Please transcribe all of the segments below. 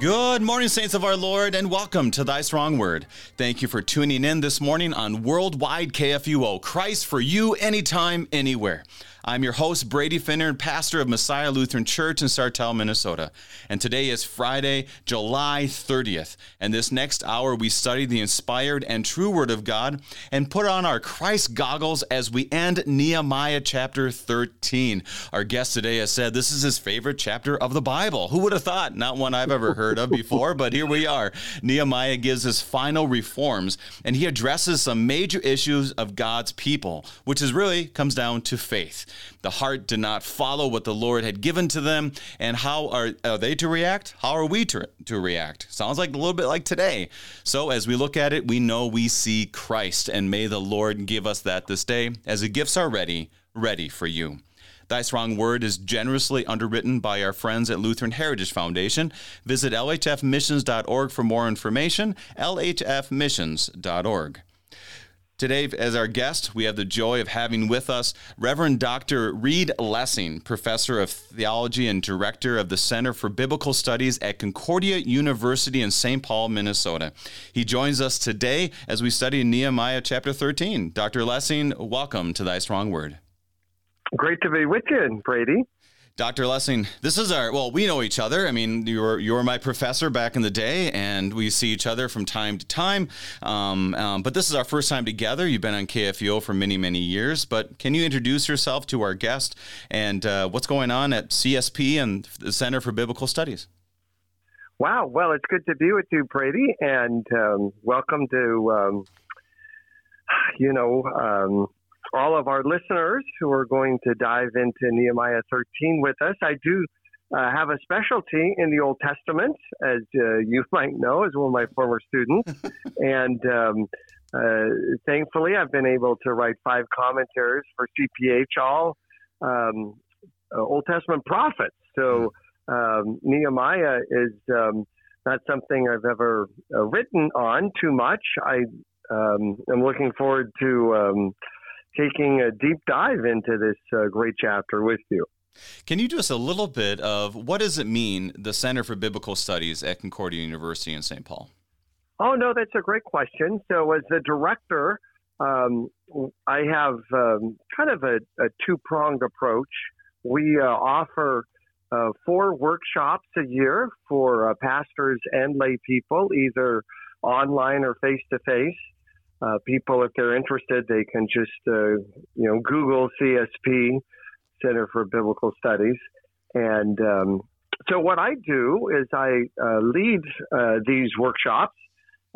Good morning, saints of our Lord, and welcome to Thy Strong Word. Thank you for tuning in this morning on Worldwide KFUO. Christ for you, anytime, anywhere. I'm your host, Brady Finnern, and pastor of Messiah Lutheran Church in Sartell, Minnesota. And today is Friday, July 30th. And this next hour, we study the inspired and true Word of God and put on our Christ goggles as we end Nehemiah chapter 13. Our guest today has said this is his favorite chapter of the Bible. Who would have thought? Not one I've ever heard of before, but here we are. Nehemiah gives his final reforms and he addresses some major issues of God's people, which is really comes down to faith. The heart did not follow what the Lord had given to them. And how are, are they to react? How are we to, to react? Sounds like a little bit like today. So as we look at it, we know we see Christ. And may the Lord give us that this day as the gifts are ready, ready for you. Thy Strong Word is generously underwritten by our friends at Lutheran Heritage Foundation. Visit lhfmissions.org for more information, lhfmissions.org. Today, as our guest, we have the joy of having with us Reverend Dr. Reed Lessing, Professor of Theology and Director of the Center for Biblical Studies at Concordia University in St. Paul, Minnesota. He joins us today as we study Nehemiah chapter 13. Dr. Lessing, welcome to Thy Strong Word. Great to be with you, Brady. Dr. Lessing, this is our well, we know each other. I mean, you were you were my professor back in the day, and we see each other from time to time. Um, um, but this is our first time together. You've been on KFUO for many many years. But can you introduce yourself to our guest and uh, what's going on at CSP and the Center for Biblical Studies? Wow. Well, it's good to be with you, Brady, and um, welcome to um, you know um, all of our listeners who are going to dive into Nehemiah 13 with us. I do uh, have a specialty in the Old Testament, as uh, you might know, as one of my former students. and um, uh, thankfully, I've been able to write five commentaries for CPH, all um, uh, Old Testament prophets. So um, Nehemiah is um, not something I've ever uh, written on too much. I um, am looking forward to um, taking a deep dive into this uh, great chapter with you. Can you do us a little bit of what does it mean, the Center for Biblical Studies at Concordia University in St. Paul? Oh, no, that's a great question. So, as the director, um, I have um, kind of a, a two pronged approach. We uh, offer uh, four workshops a year for uh, pastors and lay people, either online or face to face uh, people, if they're interested, they can just uh, you know Google CSP Center for Biblical Studies, and um, so what I do is I uh, lead uh, these workshops.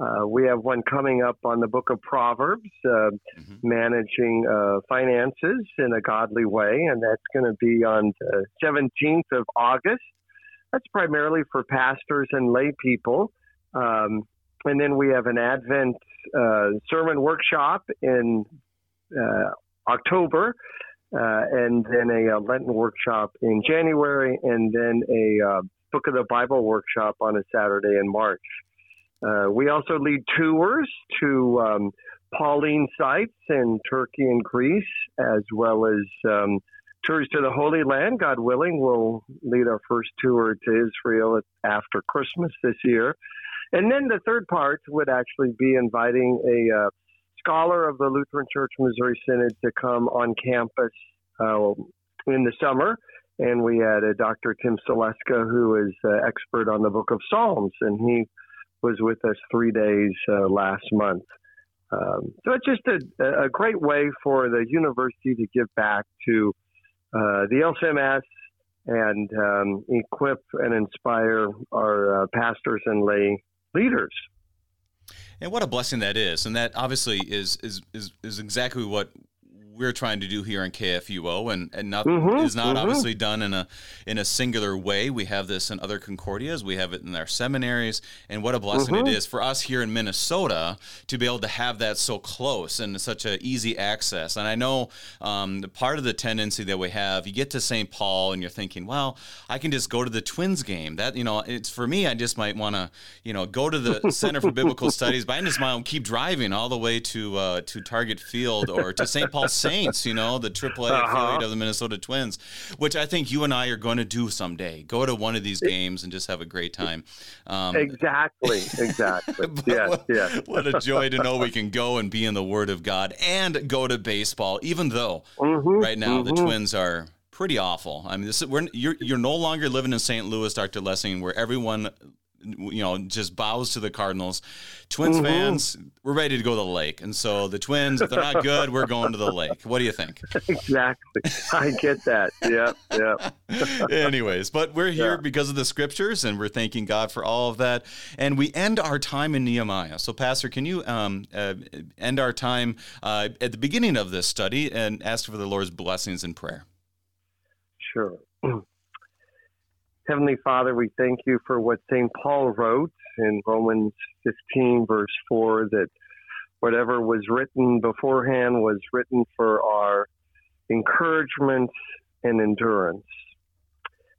Uh, we have one coming up on the Book of Proverbs, uh, mm-hmm. managing finances in a godly way, and that's going to be on the 17th of August. That's primarily for pastors and lay people. Um, and then we have an Advent uh, sermon workshop in uh, October, uh, and then a, uh, Lenten workshop in January, and then a uh, Book of the Bible workshop on a Saturday in March. Uh, we also lead tours to um, Pauline sites in Turkey and Greece, as well as um, tours to the Holy Land. God willing, we'll lead our first tour to Israel after Christmas this year. And then the third part would actually be inviting a uh, scholar of the Lutheran Church Missouri Synod to come on campus uh, in the summer. And we had a Dr. Tim Saleska, who is uh, expert on the book of Psalms, and he was with us three days uh, last month. Um, so it's just a, a, great way for the university to give back to uh, the LCMS and um, equip and inspire our uh, pastors and lay leaders. And what a blessing that is. And that obviously is is is, is exactly what we're trying to do here in KFUO, and and not mm-hmm, is not mm-hmm. obviously done in a in a singular way. We have this in other Concordias, we have it in our seminaries, and what a blessing mm-hmm. it is for us here in Minnesota to be able to have that so close and such an easy access. And I know um, part of the tendency that we have, you get to St. Paul and you're thinking, well, I can just go to the Twins game. That you know, it's for me. I just might want to you know go to the Center for Biblical Studies, but I just might keep driving all the way to uh, to Target Field or to St. Paul Saints, you know, the AAA uh-huh. affiliate of the Minnesota Twins, which I think you and I are going to do someday. Go to one of these games and just have a great time. Um, exactly, exactly. yes, what, yes. what a joy to know we can go and be in the Word of God and go to baseball, even though mm-hmm, right now mm-hmm. the Twins are pretty awful. I mean, this is, we're, you're you're no longer living in St. Louis, Dr. Lessing, where everyone you know just bows to the Cardinals. Twins mm-hmm. fans, we're ready to go to the lake, and so the Twins, if they're not good, we're going to the lake. What do you think? Exactly, I get that. Yeah, yeah. Anyways, but we're here yeah. because of the scriptures, and we're thanking God for all of that. And we end our time in Nehemiah. So, Pastor, can you um, uh, end our time uh, at the beginning of this study and ask for the Lord's blessings in prayer? Sure. Heavenly Father, we thank you for what St. Paul wrote in Romans 15, verse 4, that whatever was written beforehand was written for our encouragement and endurance.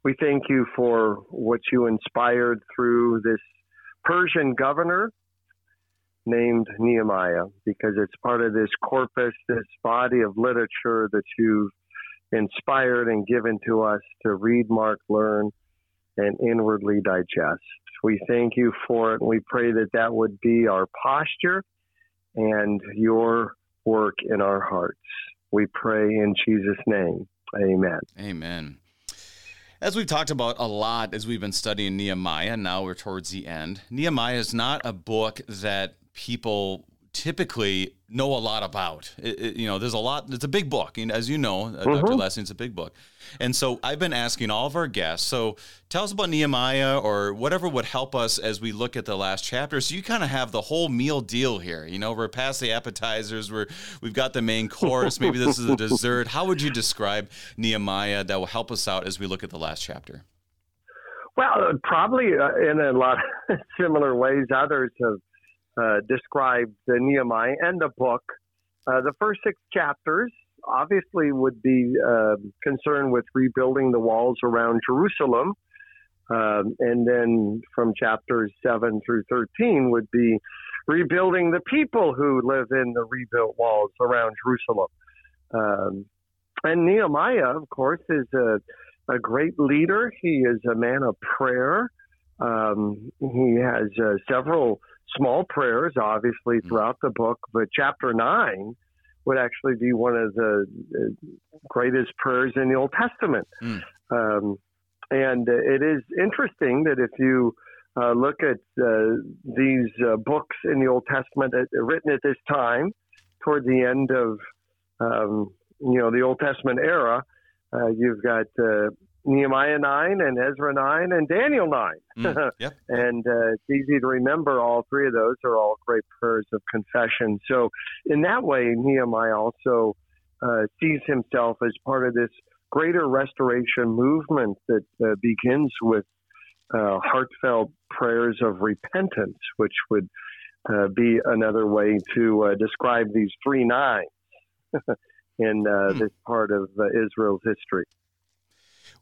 We thank you for what you inspired through this Persian governor named Nehemiah, because it's part of this corpus, this body of literature that you've inspired and given to us to read, mark, learn, and inwardly digest. We thank you for it, we pray that that would be our posture and your work in our hearts. We pray in Jesus' name. Amen. Amen. As we've talked about a lot as we've been studying Nehemiah, now we're towards the end. Nehemiah is not a book that people typically know a lot about. It, it, you know, there's a lot. It's a big book, and as you know, uh, mm-hmm. Dr. Lessing's a big book. And so I've been asking all of our guests. So tell us about Nehemiah, or whatever would help us as we look at the last chapter. So you kind of have the whole meal deal here. You know, we're past the appetizers. We're we've got the main course. Maybe this is a dessert. How would you describe Nehemiah that will help us out as we look at the last chapter? Well, probably uh, in a lot of similar ways. Others have uh, described the Nehemiah and the book. Uh, the first six chapters obviously would be uh, concerned with rebuilding the walls around Jerusalem. Um, and then from chapters 7 through 13 would be rebuilding the people who live in the rebuilt walls around Jerusalem. Um, and Nehemiah, of course, is a, a great leader. He is a man of prayer. Um, he has uh, several small prayers, obviously, mm. throughout the book, but chapter 9 would actually be one of the greatest prayers in the Old Testament. Mm. Um, and it is interesting that if you uh, look at uh, these uh, books in the Old Testament uh, written at this time, toward the end of um, you know the Old Testament era, uh, you've got uh, Nehemiah 9 and Ezra 9 and Daniel 9. Mm, yep. and uh, it's easy to remember all three of those are all great prayers of confession. So, in that way, Nehemiah also uh, sees himself as part of this greater restoration movement that uh, begins with uh, heartfelt prayers of repentance, which would uh, be another way to uh, describe these three nines in mm. this part of Israel's history.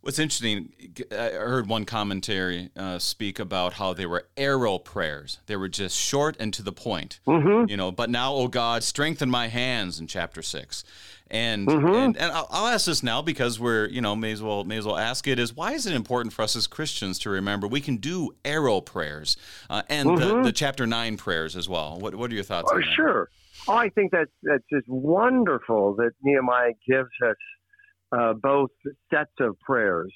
What's interesting, I heard one commentary uh, speak about how they were arrow prayers. They were just short and to the point. Mm-hmm. You know, but now, oh God, strengthen my hands in chapter six. And mm-hmm. and, and I'll, I'll, ask this now because we're you know may as well may as well ask it is why is it important for us as Christians to remember we can do arrow prayers uh, and mm-hmm. the, the, chapter nine prayers as well. What what are your thoughts? Oh, sure. Oh, I think that's that's just wonderful that Nehemiah gives us uh, both sets of prayers.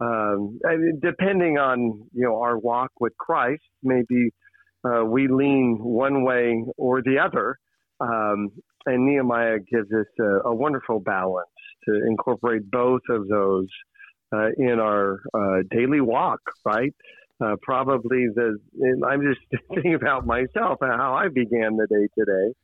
Um, depending on you know our walk with Christ, maybe uh, we lean one way or the other. Um, and Nehemiah gives us a, a, wonderful balance to incorporate both of those uh, in our uh, daily walk. Right? Uh, probably the I'm just thinking about myself and how I began the day today.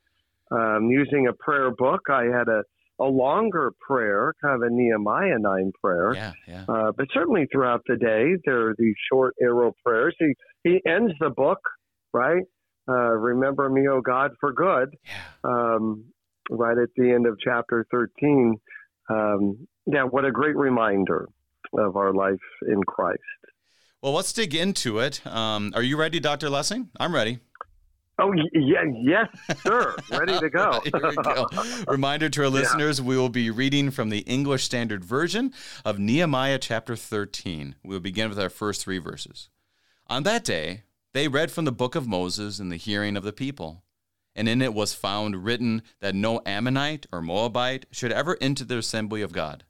Um, using a prayer book, I had a a longer prayer, kind of a Nehemiah 9 prayer. Yeah, yeah. Uh, but certainly throughout the day, there are these short arrow prayers. He, he ends the book, right? Uh, Remember me, O God, for good. Yeah. Um, right at the end of chapter 13. Um, yeah, what a great reminder of our life in Christ. Well, let's dig into it. Um, are you ready, Dr. Lessing? I'm ready. Oh, yeah, yes, sir. Ready to go. Go. Reminder to our listeners yeah. we will be reading from the English Standard Version of Nehemiah chapter 13. We'll begin with our first three verses. On that day, they read from the book of Moses in the hearing of the people. And in it was found written that no Ammonite or Moabite should ever enter the assembly of God.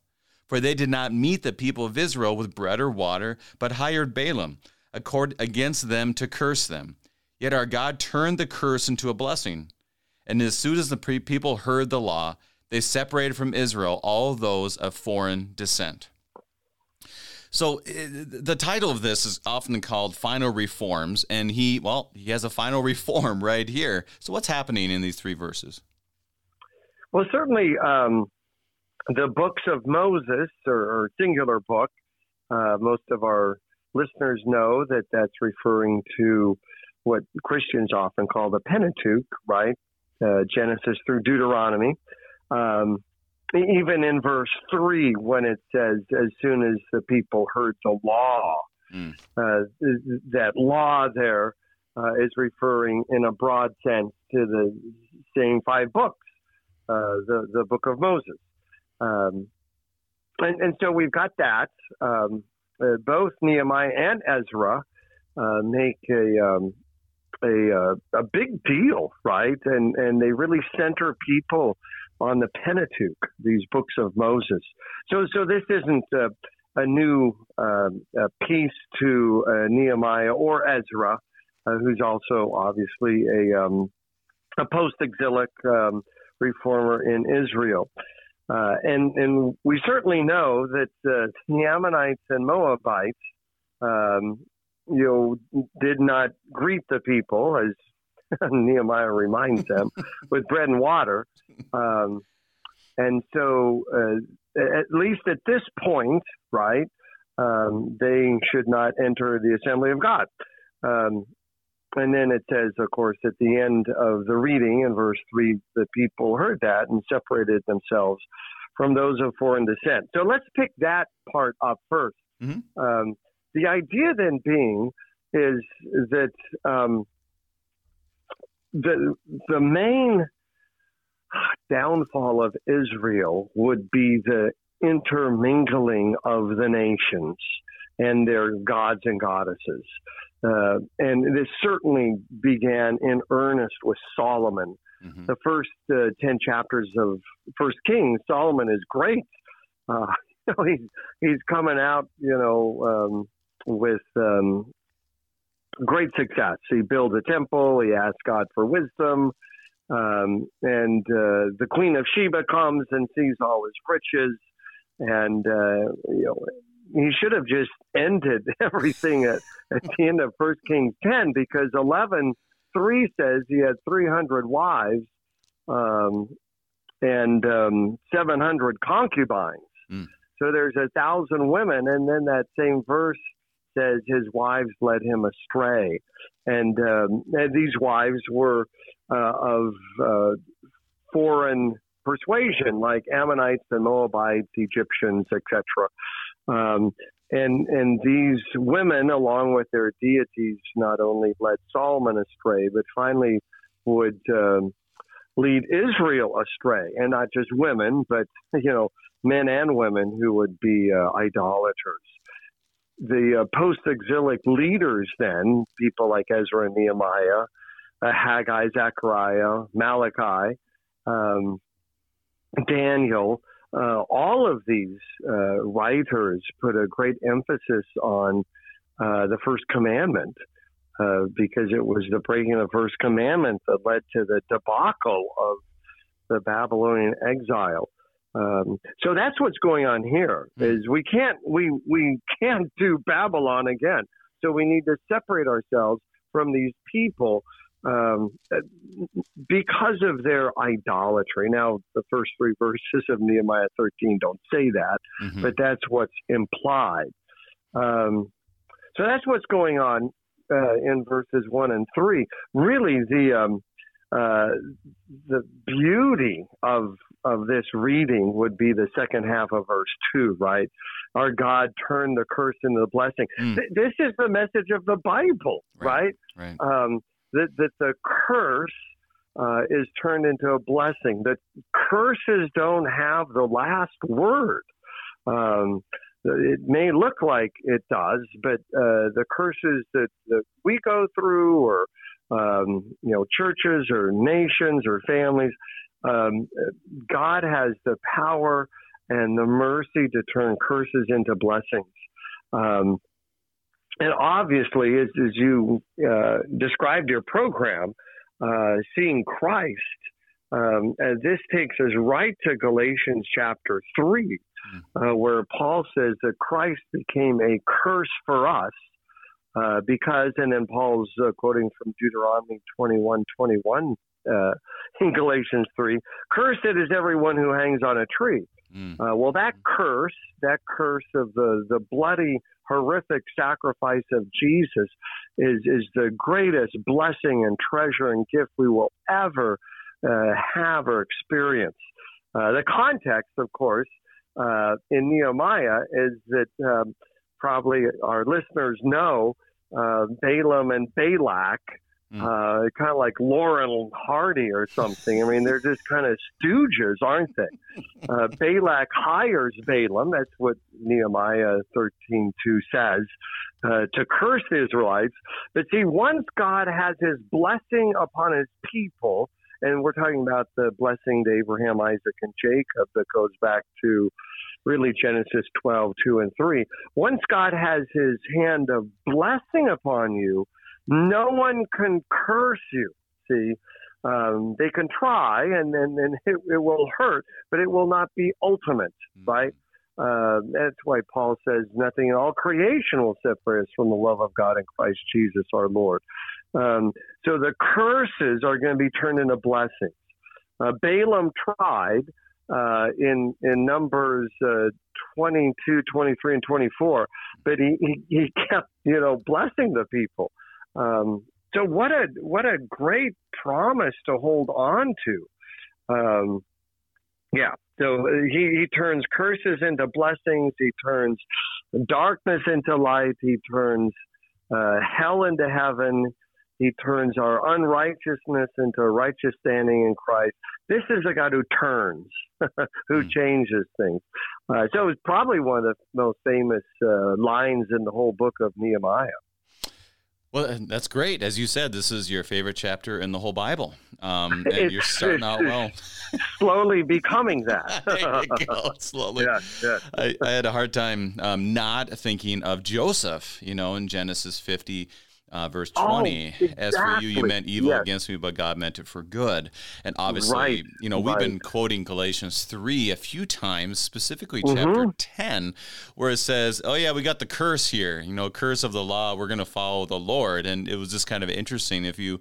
For they did not meet the people of Israel with bread or water, but hired Balaam against them to curse them. Yet our God turned the curse into a blessing. And as soon as the people heard the law, they separated from Israel all those of foreign descent. So the title of this is often called Final Reforms, and he, well, he has a final reform right here. So what's happening in these three verses? Well, certainly um, the books of Moses, or, or singular book, uh, most of our listeners know that that's referring to what Christians often call the Pentateuch, right? Uh, Genesis through Deuteronomy. Um, even in verse 3, when it says, as soon as the people heard the law, mm. uh, that law there uh, is referring in a broad sense to the same five books, uh, the, the book of Moses. Um, and, and, so we've got that. Um, uh, both Nehemiah and Ezra uh, make a, um, a uh, a big deal, right? And and they really center people on the Pentateuch, these books of Moses. So so this isn't a, a new uh, a piece to uh, Nehemiah or Ezra, uh, who's also obviously a um, a post-exilic um, reformer in Israel. Uh, and and we certainly know that uh, the Ammonites and Moabites um, you know, did not greet the people, as Nehemiah reminds them, with bread and water. Um, and so, uh, at least at this point, right, um, they should not enter the assembly of God. Um, and then it says, of course, at the end of the reading in verse 3, the people heard that and separated themselves from those of foreign descent. So let's pick that part up 1st mm-hmm. The idea then being is that um, the the main downfall of Israel would be the intermingling of the nations and their gods and goddesses. Uh, and this certainly began in earnest with Solomon. Mm-hmm. The first uh, 10 chapters of First Kings, Solomon is great. Uh, he's, he's coming out, you know, um, with um, great success. He builds a temple. He asks God for wisdom. Um, and uh, the Queen of Sheba comes and sees all his riches. And, uh, you know, he should have just ended everything at, at the end of First Kings 10 because 11 3 says he had 300 wives um, and um, 700 concubines. Mm. So there's a thousand women. And then that same verse says his wives led him astray. And, um, and these wives were uh, of uh, foreign persuasion, like Ammonites and Moabites, Egyptians, etc. Um, and and these women, along with their deities, not only led Solomon astray, but finally would um, lead Israel astray, and not just women, but you know men and women who would be uh, idolaters the uh, post-exilic leaders then, people like Ezra and Nehemiah, uh, Haggai, Zechariah, Malachi, um, Daniel, uh, all of these uh, writers put a great emphasis on uh, the first commandment uh, because it was the breaking of the first commandment that led to the debacle of the Babylonian exile. Um, so that's what's going on here. Hmm. We can't we we can't do Babylon again. So we need to separate ourselves from these people um, because of their idolatry. Now, the first three verses of Nehemiah 13 don't say that, mm-hmm. but that's what's implied. Um, so that's what's going on uh, in verses one and three. Really, the um, uh, the beauty of of this reading would be the second half of verse two, right? Our God turned the curse into the blessing. Mm. Th- this is the message of the Bible, right? Right. right. Um, that, that the curse uh, is turned into a blessing. That curses don't have the last word. Um, it may look like it does, but uh, the curses that, that we go through, or um, you know, churches or nations or families, um, God has the power and the mercy to turn curses into blessings. Um, and obviously, as, as you uh, described your program, uh, seeing Christ, um, and this takes us right to Galatians chapter 3, hmm. uh, where Paul says that Christ became a curse for us uh, because, and then Paul's uh, quoting from Deuteronomy 21 21 uh, in Galatians 3 Cursed is everyone who hangs on a tree. Mm. Uh, well, that curse, that curse of the, the bloody, horrific sacrifice of Jesus, is, is the greatest blessing and treasure and gift we will ever uh, have or experience. Uh, the context, of course, uh, in Nehemiah is that um, probably our listeners know uh, Balaam and Balak Mm. Uh, kind of like Laurel and Hardy or something. I mean, they're just kind of stooges, aren't they? Uh, Balak hires Balaam. That's what Nehemiah 13:2 says uh, to curse the Israelites. But see, once God has His blessing upon His people, and we're talking about the blessing to Abraham, Isaac, and Jacob that goes back to really Genesis 12, 2 and 3. Once God has his hand of blessing upon you, no one can curse you. See, um, they can try, and then and, it, it, will hurt, but it will not be ultimate, mm-hmm. right? Uh, that's why Paul says, "Nothing in all creation will separate us from the love of God in Christ Jesus our Lord." Um, so the curses are going to be turned into blessings. Uh, Balaam tried uh, in in Numbers uh, 22, 23, and 24, but he, he, he kept you know blessing the people. Um, so what a what a great promise to hold on to. Um, yeah. So he, he turns curses into blessings. He turns darkness into light. He turns uh, hell into heaven. He turns our unrighteousness into righteous standing in Christ. This is a God who turns, who hmm. changes things. Uh, so it's probably one of the most famous uh, lines in the whole book of Nehemiah. Well, that's great. As you said, this is your favorite chapter in the whole Bible. Um, and you're starting out well. slowly becoming that. there you go. Slowly. Yeah, yeah. I, I had a hard time um, not thinking of Joseph, you know, in Genesis 50 uh, verse 20 oh, exactly. as for you you meant evil yes. against me but god meant it for good and obviously right. you know we've right. been quoting galatians 3 a few times specifically mm-hmm. chapter 10 where it says oh yeah we got the curse here you know curse of the law we're going to follow the lord and it was just kind of interesting if you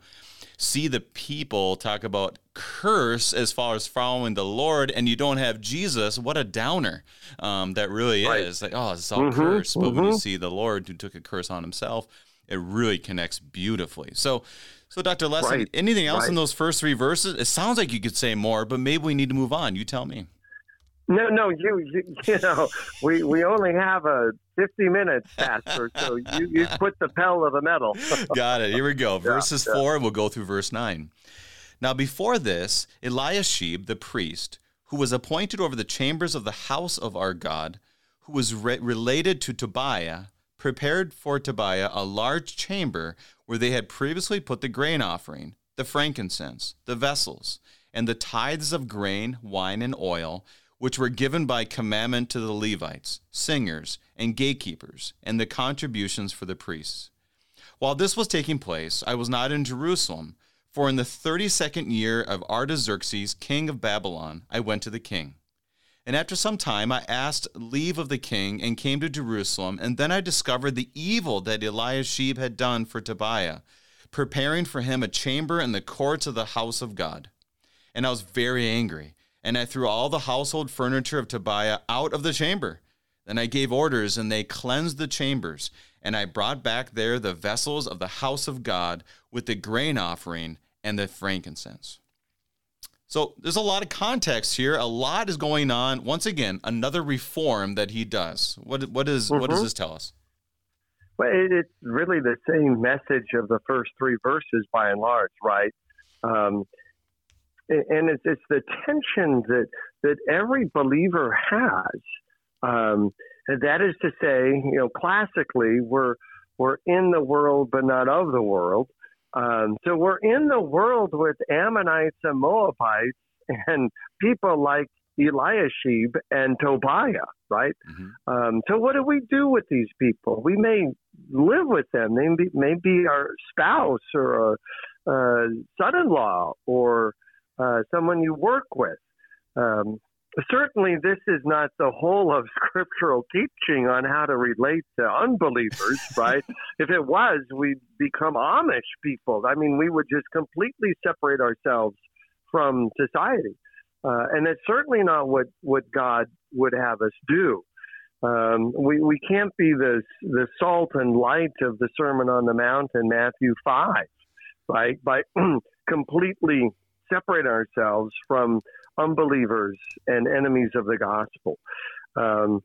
see the people talk about curse as far as following the Lord, and you don't have Jesus, what a downer um, that really right. is. Like, oh, it's all mm-hmm, curse. But mm-hmm. when you mm-hmm. see the Lord who took a curse on himself, it really connects beautifully. So, so Dr. Leslie, right. anything else right. in those first three verses? It sounds like you could say more, but maybe we need to move on. You tell me. No, no, you, you, you know, we, we only have a 50 minutes, Pastor, so you, you put the pedal to the metal. Got it. Here we go. Verses yeah, four, we'll go through verse nine. Now, before this, Eliashib, the priest, who was appointed over the chambers of the house of our God, who was re- related to Tobiah, prepared for Tobiah a large chamber where they had previously put the grain offering, the frankincense, the vessels, and the tithes of grain, wine, and oil, which were given by commandment to the Levites, singers, and gatekeepers, and the contributions for the priests. While this was taking place, I was not in Jerusalem, for in the thirty second year of Artaxerxes, king of Babylon, I went to the king. And after some time, I asked leave of the king and came to Jerusalem. And then I discovered the evil that Eliashib had done for Tobiah, preparing for him a chamber in the courts of the house of God. And I was very angry. And I threw all the household furniture of Tobiah out of the chamber. Then I gave orders, and they cleansed the chambers. And I brought back there the vessels of the house of God with the grain offering and the frankincense. So there's a lot of context here. A lot is going on. Once again, another reform that he does. What what is, mm-hmm. what does mm-hmm. this tell us? Well, it's really the same message of the first three verses by and large, right? Um, and it's, it's the tension that that every believer has. Um, and that is to say, you know, classically, we're we're in the world but not of the world. Um, so we're in the world with Ammonites and Moabites and people like Eliashib and Tobiah, right? Mm-hmm. Um, so what do we do with these people? We may live with them. They may, may be our spouse or a, a son-in-law or uh, someone you work with. Um, certainly, this is not the whole of scriptural teaching on how to relate to unbelievers, right? if it was, we'd become Amish people. I mean, we would just completely separate ourselves from society. Uh, and it's certainly not what, what God would have us do. Um, we, we can't be the, the salt and light of the Sermon on the Mount in Matthew 5, right? By completely separate ourselves from unbelievers and enemies of the gospel. Um,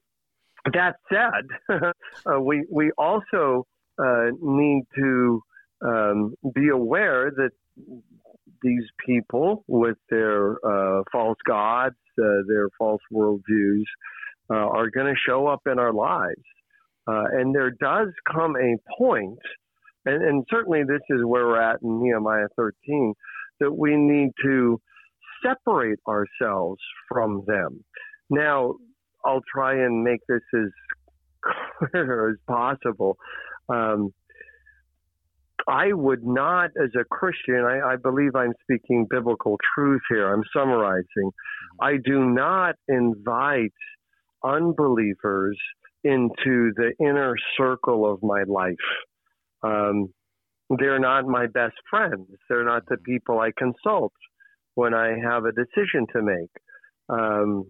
that said, uh, we we also uh, need to um, be aware that these people, with their uh, false gods, uh, their false worldviews, uh, are going to show up in our lives. Uh, and there does come a point, and, and certainly this is where we're at in Nehemiah 13, that we need to separate ourselves from them. Now, I'll try and make this as clear as possible. Um, I would not, as a Christian, I, I, believe I'm speaking biblical truth here. I'm summarizing. Mm-hmm. I do not invite unbelievers into the inner circle of my life. Um, they're not my best friends. They're not the people I consult when I have a decision to make. Um,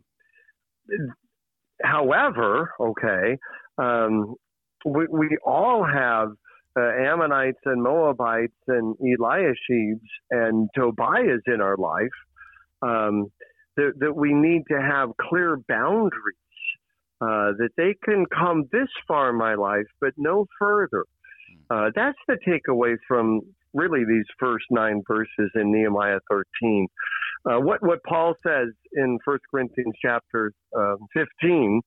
however, okay, um, we, we all have uh, Ammonites and Moabites and Eliashibs and Tobiahs in our life um, that, that, we need to have clear boundaries, uh, that they can come this far in my life, but no further. Uh, that's the takeaway from really these first nine verses in Nehemiah 13. Uh, what what Paul says in 1 Corinthians chapter uh, 15,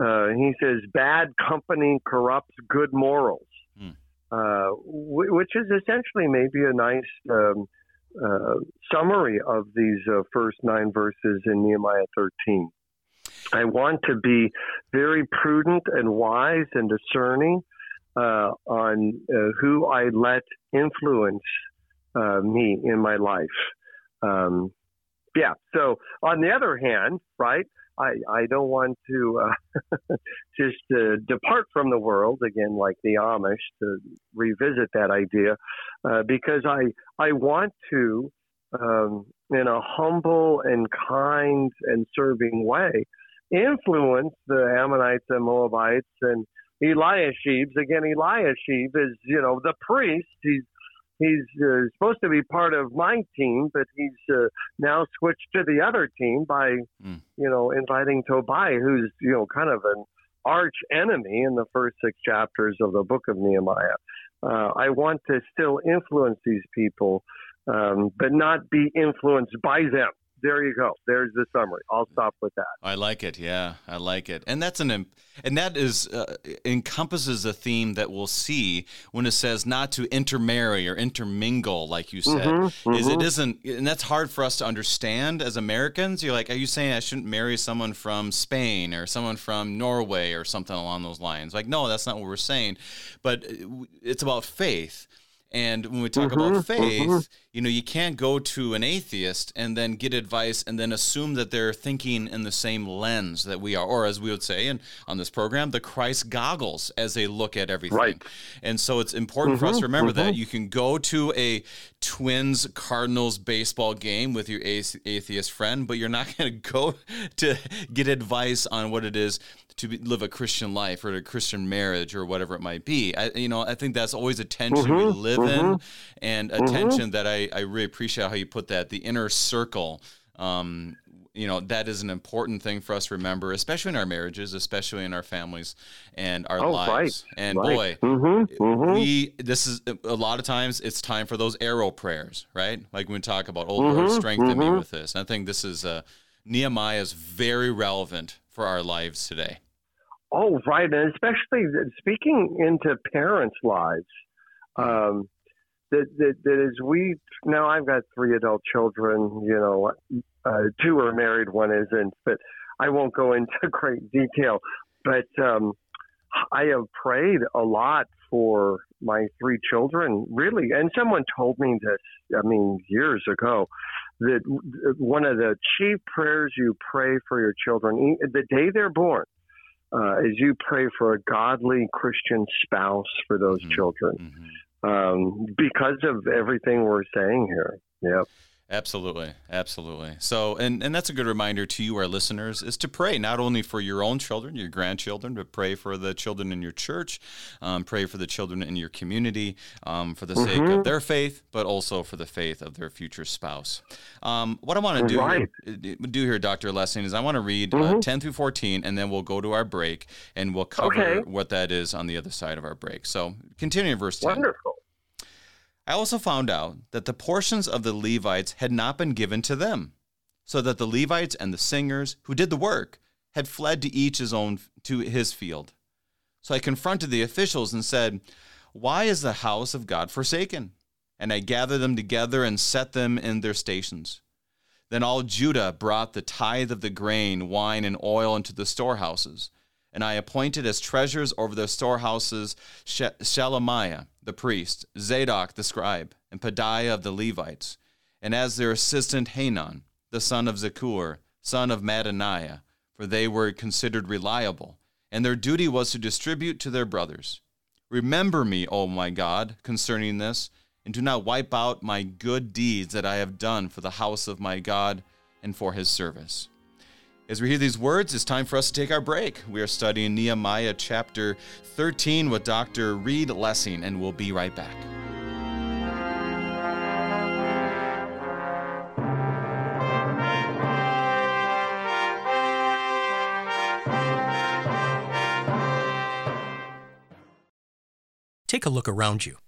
uh, he says, "Bad company corrupts good morals," hmm. Uh, w- which is essentially maybe a nice um, uh, summary of these first nine verses in Nehemiah 13. I want to be very prudent and wise and discerning uh, on uh, who I let influence uh, me in my life. Um, yeah. So on the other hand, right, I, I don't want to uh, just uh, depart from the world again, like the Amish, to revisit that idea, uh, because I I want to, um, in a humble and kind and serving way, influence the Ammonites and Moabites and Eliashib's. Again, Eliashib is, you know, the priest. He's he's uh, supposed to be part of my team, but he's uh, now switched to the other team by, mm. you know, inviting Tobiah, who's, you know, kind of an arch enemy in the first six chapters of the book of Nehemiah. Uh, I want to still influence these people, um, but not be influenced by them there you go. There's the summary. I'll stop with that. I like it. Yeah, I like it. And that's an and that is uh, encompasses a theme that we'll see when it says not to intermarry or intermingle, like you said. Mm-hmm, is mm-hmm. it isn't, and that's hard for us to understand as Americans. You're like, are you saying I shouldn't marry someone from Spain or someone from Norway or something along those lines? Like, no, that's not what we're saying. But uh, it's about faith and when we talk mm-hmm, about faith, mm-hmm. you know, you can't go to an atheist and then get advice and then assume that they're thinking in the same lens that we are, or as we would say in, on this program, the Christ goggles as they look at everything. Right. And so it's important mm-hmm, for us to mm-hmm, remember that mm-hmm. you can go to a Twins Cardinals baseball game with your atheist friend, but you're not going to go to get advice on what it is to be, live a Christian life or a Christian marriage or whatever it might be. I, you know, I think that's always a tension mm-hmm, we live mm-hmm, and attention mm-hmm. that I, I really appreciate how you put that the inner circle. Um, you know that is an important thing for us to remember, especially in our marriages, especially in our families and our oh, lives. Right. And right. boy, mm-hmm. Mm-hmm. we this is a lot of times it's time for those arrow prayers, right? Like when we talk about, oh Lord, Mm-hmm. strengthen me Mhm. with this. And I think this is uh, Nehemiah is very relevant for our lives today. Oh, right, and especially speaking into parents' lives. Um, that, that that as we now, I've got three adult children. You know, uh, two are married, one isn't. But I won't go into great detail. But um, I have prayed a lot for my three children, really. And someone told me this. I mean, years ago, that one of the chief prayers you pray for your children the day they're born uh, is you pray for a godly Christian spouse for those Mhm. children Mhm. Um, because of everything we're saying here. Yeah. Absolutely, absolutely. So, and and that's a good reminder to you, our listeners, is to pray not only for your own children, your grandchildren, but pray for the children in your church, um, pray for the children in your community, um, for the sake of Mhm. their faith, but also for the faith of their future spouse. Um, what I want to do Right. here, do here, Doctor Lessing, is I want to read uh, Mhm. ten through fourteen, and then we'll go to our break, and we'll cover Okay. what that is on the other side of our break. So, continuing verse ten. Wonderful. I also found out that the portions of the Levites had not been given to them, so that the Levites and the singers who did the work had fled to each his own to his field. So I confronted the officials and said, "Why is the house of God forsaken?" And I gathered them together and set them in their stations. Then all Judah brought the tithe of the grain, wine, and oil into the storehouses. And I appointed as treasurers over the storehouses She- Shelemiah the priest, Zadok the scribe, and Pedaiah of the Levites, and as their assistant Hanan, the son of Zaccur, son of Mattaniah, for they were considered reliable, and their duty was to distribute to their brothers. Remember me, O my God, concerning this, and do not wipe out my good deeds that I have done for the house of my God and for his service. As we hear these words, it's time for us to take our break. We are studying Nehemiah chapter 13 with Dr. Reed Lessing, and we'll be right back. Take a look around you.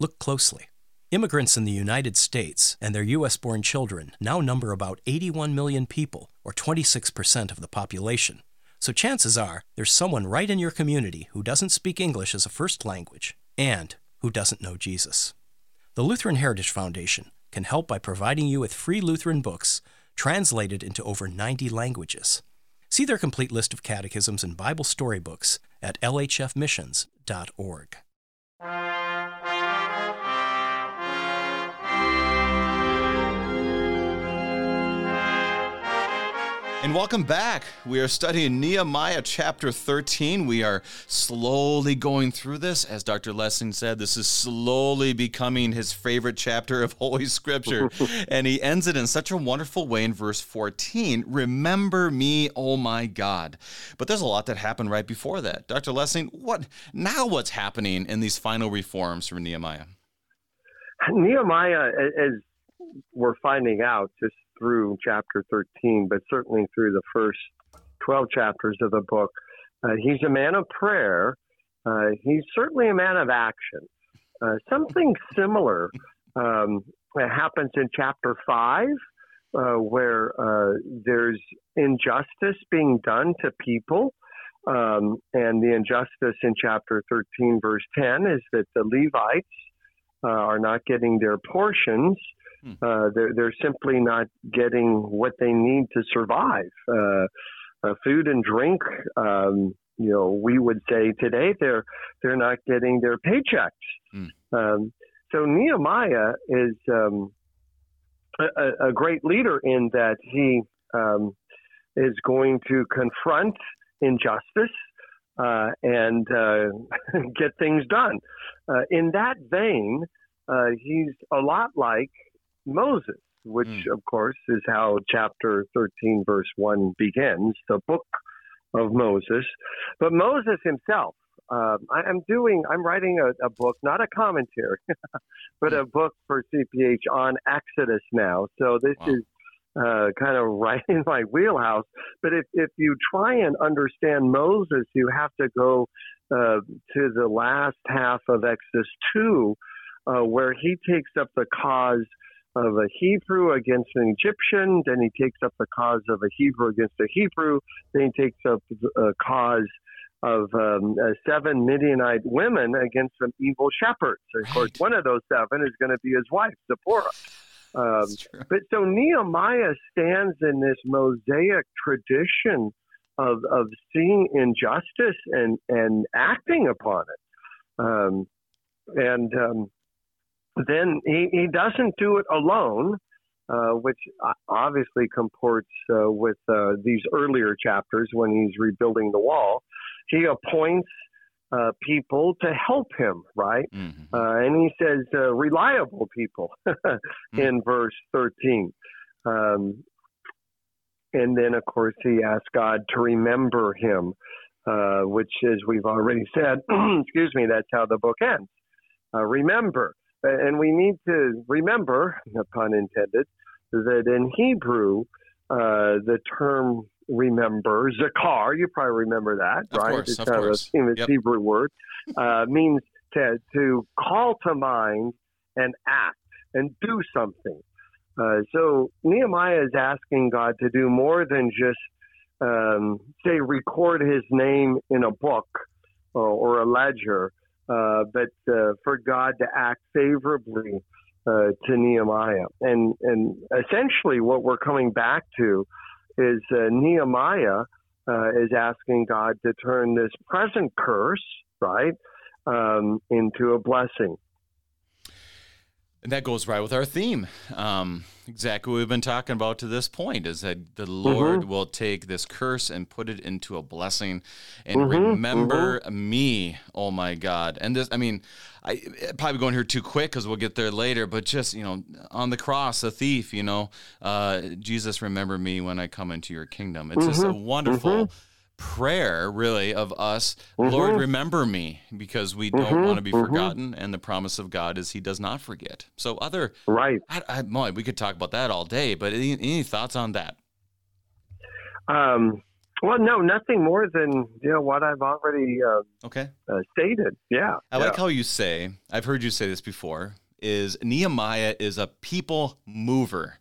Look closely. Immigrants in the United States and their U.S. born children now number about 81 million people, or 26% of the population. So chances are there's someone right in your community who doesn't speak English as a first language and who doesn't know Jesus. The Lutheran Heritage Foundation can help by providing you with free Lutheran books translated into over 90 languages. See their complete list of catechisms and Bible storybooks at lhfmissions.org. And welcome back. We are studying Nehemiah chapter 13. We are slowly going through this. As Dr. Lessing said, this is slowly becoming his favorite chapter of Holy Scripture. and he ends it in such a wonderful way in verse 14 Remember me, oh my God. But there's a lot that happened right before that. Dr. Lessing, what now what's happening in these final reforms from Nehemiah? Nehemiah, as we're finding out just through chapter 13, but certainly through the first 12 chapters of the book, uh, he's a man of prayer. Uh, he's certainly a man of action. Uh, something similar um, happens in chapter 5, uh, where uh, there's injustice being done to people. Um, and the injustice in chapter 13, verse 10, is that the Levites uh, are not getting their portions. Uh, they're, they're simply not getting what they need to survive. Uh, uh, food and drink, um, you know, we would say today they're they're not getting their paychecks. Mm. Um, so Nehemiah is um, a, a great leader in that he um, is going to confront injustice uh, and uh, get things done. Uh, in that vein, uh, he's a lot like Moses, which Mm. of course is how chapter 13, verse 1 begins, the book of Moses. But Moses himself, um, I, I'm doing, I'm writing a, a book, not a commentary, but a book for CPH on Exodus now. So this Wow. is uh, kind of right in my wheelhouse. But if, if you try and understand Moses, you have to go uh, to the last half of Exodus 2, uh, where he takes up the cause of a Hebrew against an Egyptian, then he takes up the cause of a Hebrew against a Hebrew, then he takes up a cause of um, uh, seven Midianite women against some evil shepherds. Of course, one of those seven is going to be his wife, Zipporah. Um, but so Nehemiah stands in this Mosaic tradition of, of seeing injustice and, and acting upon it. Um, and um, then he, he doesn't do it alone, uh, which obviously comports uh, with uh, these earlier chapters when he's rebuilding the wall. He appoints uh, people to help him, right? Mm-hmm. Uh, and he says uh, reliable people mm-hmm. in verse 13. Um, and then, of course, he asks God to remember him, uh, which, as we've already said, excuse me, that's how the book ends. Uh, remember. And we need to remember, pun intended, that in Hebrew, uh, the term remember, zakar, you probably remember that, of right? Course, it's of kind course. of a famous yep. Hebrew word, uh, means to, to call to mind and act and do something. Uh, so Nehemiah is asking God to do more than just, um, say, record his name in a book or, or a ledger, uh, but uh, for God to act favorably uh, to Nehemiah. And, and essentially, what we're coming back to is uh, Nehemiah uh, is asking God to turn this present curse, right, um, into a blessing. And that goes right with our theme. Um, exactly what we've been talking about to this point is that the Lord mm-hmm. will take this curse and put it into a blessing and mm-hmm. remember mm-hmm. me, oh my God. And this, I mean, I probably going here too quick because we'll get there later, but just, you know, on the cross, a thief, you know, uh, Jesus, remember me when I come into your kingdom. It's just a mm-hmm. wonderful mm-hmm prayer really of us mm-hmm. lord remember me because we don't mm-hmm. want to be mm-hmm. forgotten and the promise of god is he does not forget so other right I, I, boy, we could talk about that all day but any, any thoughts on that um well no nothing more than you know what i've already uh, okay uh, stated yeah i yeah. like how you say i've heard you say this before is nehemiah is a people mover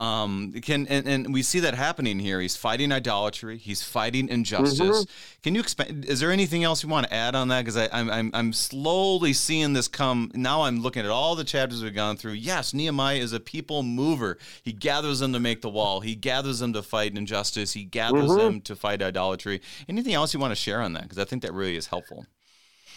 um, can and, and we see that happening here. He's fighting idolatry. He's fighting injustice. Mm-hmm. Can you expand? Is there anything else you want to add on that? Because I'm, I'm I'm slowly seeing this come. Now I'm looking at all the chapters we've gone through. Yes, Nehemiah is a people mover. He gathers them to make the wall. He gathers them to fight injustice. He gathers mm-hmm. them to fight idolatry. Anything else you want to share on that? Because I think that really is helpful.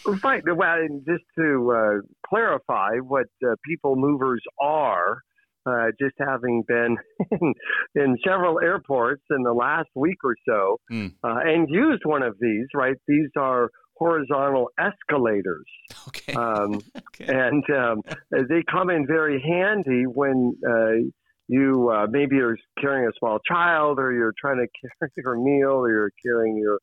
Right. Well, just to uh, clarify what uh, people movers are uh, just having been in, in, several airports in the last week or so mm. uh, and used one of these, right? These are horizontal escalators. Okay. Um, okay. And um, they come in very handy when uh, you uh, maybe you're carrying a small child or you're trying to carry your meal or you're carrying your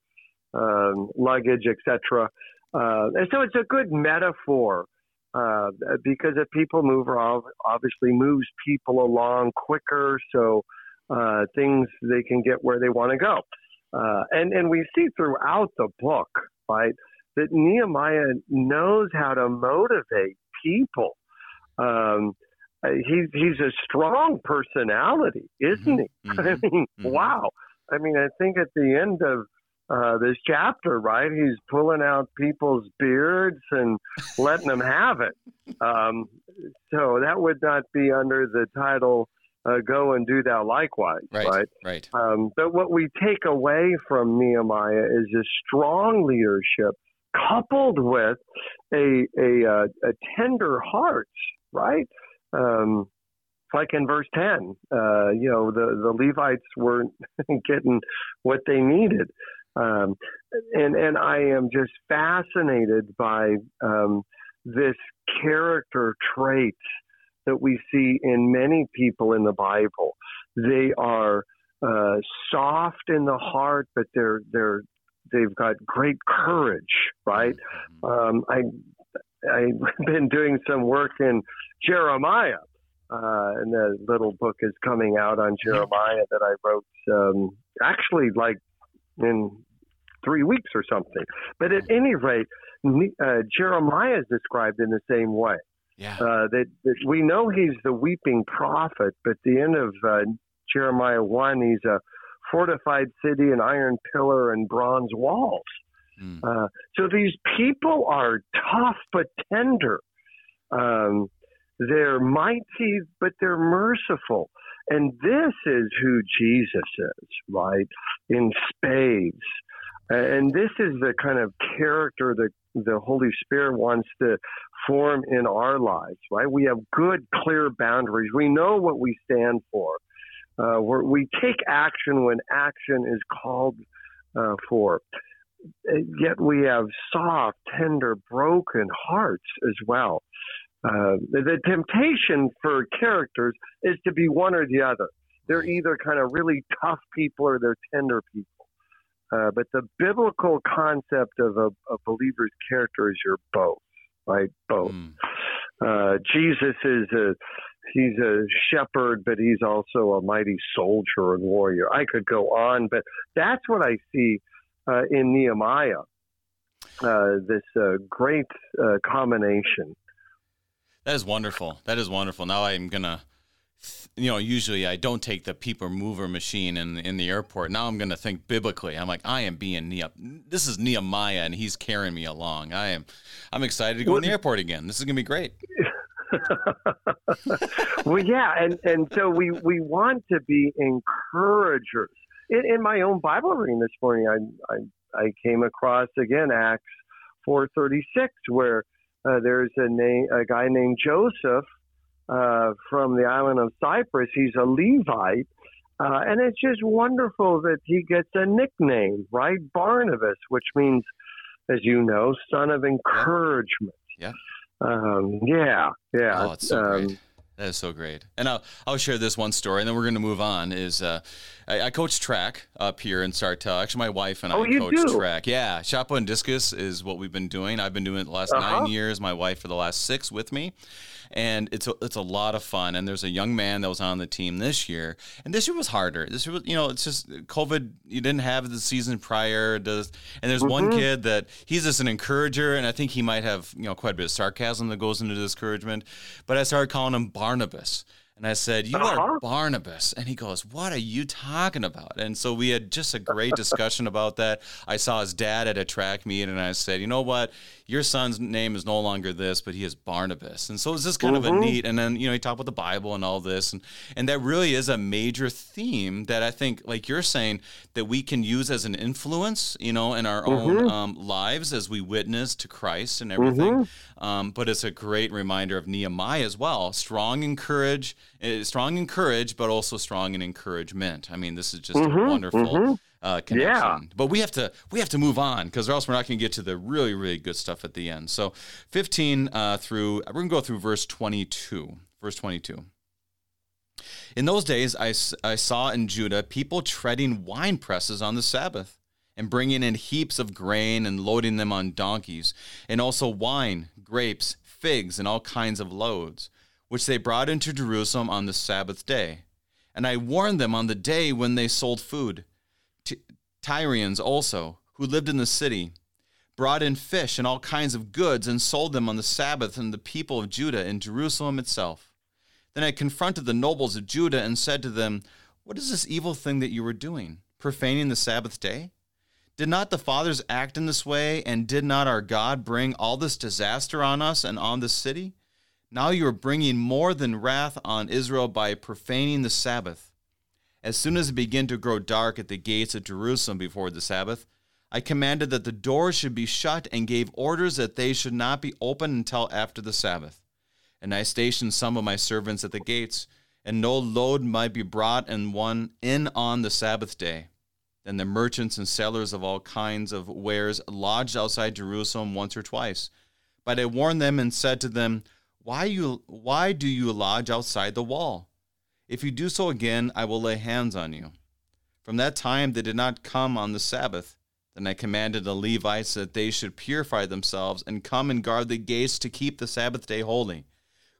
um, luggage, etc. Uh, and so it's a good metaphor uh, because if people mover obviously moves people along quicker, so uh, things they can get where they want to go. Uh, and and we see throughout the book, right, that Nehemiah knows how to motivate people. Um, he's he's a strong personality, isn't mm-hmm. he? I mean, mm-hmm. wow. I mean, I think at the end of uh, this chapter, right? He's pulling out people's beards and letting them have it. Um, so that would not be under the title uh, "Go and Do Thou Likewise," right? Right. right. Um, but what we take away from Nehemiah is a strong leadership coupled with a a, uh, a tender heart, right? Um, like in verse 10, uh, you know, the, the Levites weren't getting what they needed. Um, and and I am just fascinated by um, this character trait that we see in many people in the Bible. They are uh, soft in the heart, but they're they're they've got great courage, right? Mm-hmm. Um, I I've been doing some work in Jeremiah, uh, and the little book is coming out on Jeremiah that I wrote um, actually like in three weeks or something. But at any rate, uh, Jeremiah is described in the same way. Yeah. Uh, that, that, we know he's the weeping prophet, but the end of uh, Jeremiah 1, he's a fortified city, an iron pillar, and bronze walls. Mm. Uh, so these people are tough but tender. Um, they're mighty, but they're merciful. And this is who Jesus is, right? In spades. And this is the kind of character that the Holy Spirit wants to form in our lives, right? We have good, clear boundaries. We know what we stand for. Uh, we take action when action is called uh, for. Yet we have soft, tender, broken hearts as well. Uh, the, temptation for characters is to be one or the other. They're either kind of really tough people or they're tender people. Uh, but the biblical concept of a, a, believer's character is you're both, right? Both. Mm. Uh, Jesus is a he's a shepherd, but he's also a mighty soldier and warrior. I could go on, but that's what I see uh, in Nehemiah. Uh, this uh, great uh, combination that is wonderful. That is wonderful. Now I'm gonna, you know, usually I don't take the people mover machine in in the airport. Now I'm gonna think biblically. I'm like, I am being Nehemiah. This is Nehemiah, and he's carrying me along. I am, I'm excited to go in the airport again. This is gonna be great. well, yeah, and and so we we want to be encouragers. In, in my own Bible reading this morning, I I, I came across again Acts 4:36, where uh, there's a name, a guy named Joseph uh, from the island of Cyprus. He's a Levite, uh, and it's just wonderful that he gets a nickname, right? Barnabas, which means, as you know, son of encouragement. Yeah. Um, yeah. Yeah. Oh, it's so um, great. That is so great. And I'll, I'll share this one story, and then we're going to move on. Is uh, I, I, coach track up here in Sartell. Actually, my wife and I oh, coach do? track. Yeah, shot put and discus is what we've been doing. I've been doing it the last uh-huh. nine years. My wife for the last six with me and it's a, it's a lot of fun. And there's a young man that was on the team this year, and this year was harder. This year was, you know, it's just COVID. You didn't have the season prior. Does and there's mm-hmm. one kid that he's just an encourager, and I think he might have you know quite a bit of sarcasm that goes into discouragement. But I started calling him Barnabas. And I said, You uh-huh. are Barnabas. And he goes, What are you talking about? And so we had just a great discussion about that. I saw his dad at a track meet, and I said, You know what? Your son's name is no longer this, but he is Barnabas. And so it's just kind mm-hmm. of a mm-hmm. neat. And then, you know, he talked about the Bible and all this. And, and that really is a major theme that I think, like you're saying, that we can use as an influence, you know, in our mm-hmm. own um, lives as we witness to Christ and everything. Mm-hmm. Um, but it's a great reminder of Nehemiah as well. Strong in courage Eh, strong in courage, but also strong in encouragement. I mean, this is just mm-hmm, a wonderful mm-hmm. Uh, connection. Yeah. But we have to we have to move on because or else we're not going to get to the really really good stuff at the end. So, fifteen uh, through we're going to go through verse twenty two. Verse twenty two. In those days, I, I saw in Judah people treading wine presses on the Sabbath and bringing in heaps of grain and loading them on donkeys, and also wine, grapes, figs, and all kinds of loads which they brought into Jerusalem on the Sabbath day. And I warned them on the day when they sold food. Tyrians also, who lived in the city, brought in fish and all kinds of goods and sold them on the Sabbath and the people of Judah in Jerusalem itself. Then I confronted the nobles of Judah and said to them, What is this evil thing that you are doing, profaning the Sabbath day? Did not the fathers act in this way, and did not our God bring all this disaster on us and on this city? Now you are bringing more than wrath on Israel by profaning the Sabbath. As soon as it began to grow dark at the gates of Jerusalem before the Sabbath, I commanded that the doors should be shut and gave orders that they should not be opened until after the Sabbath. And I stationed some of my servants at the gates, and no load might be brought and one in on the Sabbath day. Then the merchants and sellers of all kinds of wares lodged outside Jerusalem once or twice. But I warned them and said to them, why you why do you lodge outside the wall? If you do so again, I will lay hands on you. From that time they did not come on the Sabbath. Then I commanded the Levites that they should purify themselves and come and guard the gates to keep the Sabbath day holy.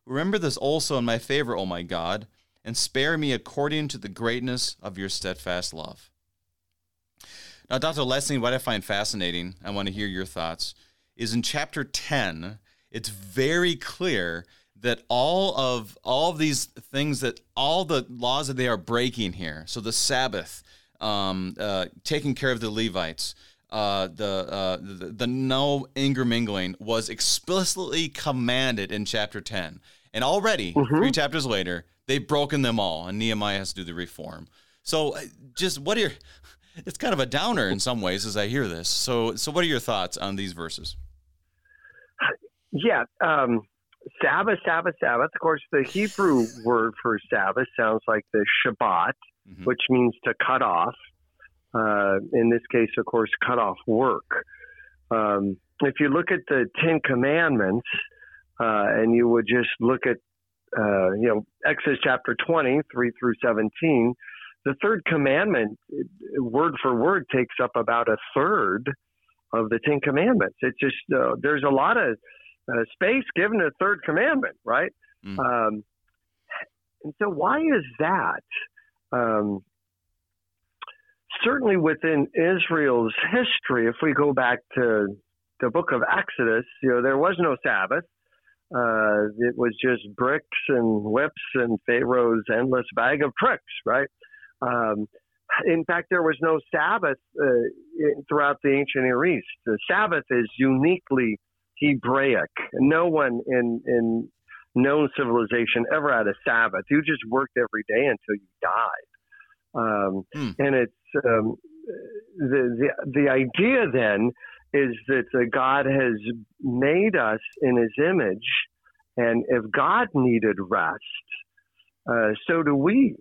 Remember this also in my favor, O my God, and spare me according to the greatness of your steadfast love. Now, Dr. Lessing, what I find fascinating, I want to hear your thoughts, is in chapter 10, it's very clear that all of all of these things that all the laws that they are breaking here so the sabbath um, uh, taking care of the levites uh, the, uh, the the no intermingling was explicitly commanded in chapter 10 and already mm-hmm. three chapters later they've broken them all and nehemiah has to do the reform. So uh, just what are your it's kind of a downer in some ways as i hear this. So so what are your thoughts on these verses? Yeah um, Sabbath, Sabbath, Sabbath. Of course, the Hebrew word for Sabbath sounds like the Shabbat, mm-hmm. which means to cut off. Uh, in this case, of course, cut off work. Um, if you look at the Ten Commandments, uh, and you would just look at, uh, you know, Exodus chapter 20, 3 through 17, the third commandment, word for word, takes up about a third of the Ten Commandments. It's just, uh, there's a lot of uh, space given the third commandment, right? Mm. Um, and so, why is that? Um, certainly within Israel's history, if we go back to the book of Exodus, you know, there was no Sabbath. Uh, it was just bricks and whips and Pharaoh's endless bag of tricks, right? Um, in fact, there was no Sabbath uh, throughout the ancient Near East. The Sabbath is uniquely Hebraic. No one in in known civilization ever had a Sabbath. You just worked every day until you died. Um, mm. And it's um, the, the the idea then is that God has made us in His image, and if God needed rest, uh, so do we.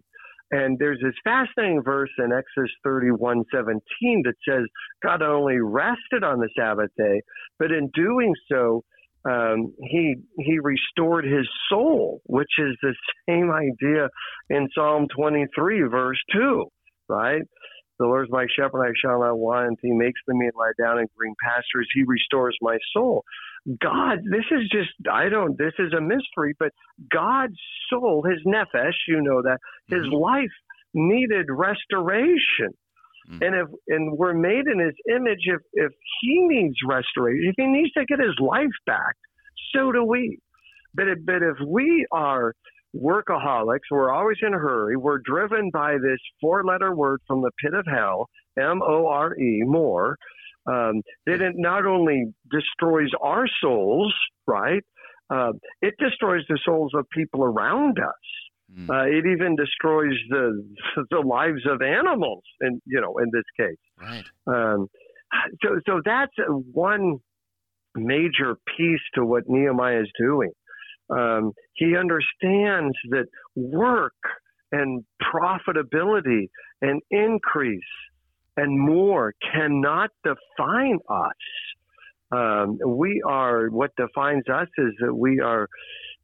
And there's this fascinating verse in Exodus 31 17 that says God only rested on the Sabbath day, but in doing so, um, he he restored his soul, which is the same idea in Psalm 23, verse 2, right? The Lord is my shepherd, I shall not want. He makes me lie down in green pastures. He restores my soul. God, this is just, I don't, this is a mystery, but God's soul, his nephesh, you know that, his mm-hmm. life needed restoration. Mm-hmm. And if and we're made in his image, if if he needs restoration, if he needs to get his life back, so do we. But if, but if we are workaholics, we're always in a hurry, we're driven by this four letter word from the pit of hell, M O R E, more, um, that it not only destroys our souls, right? Uh, it destroys the souls of people around us. Mm. Uh, it even destroys the the lives of animals, and you know, in this case. Right. Um, so, so that's one major piece to what Nehemiah is doing. Um, he understands that work and profitability and increase and more cannot define us. Um, we are what defines us is that we are,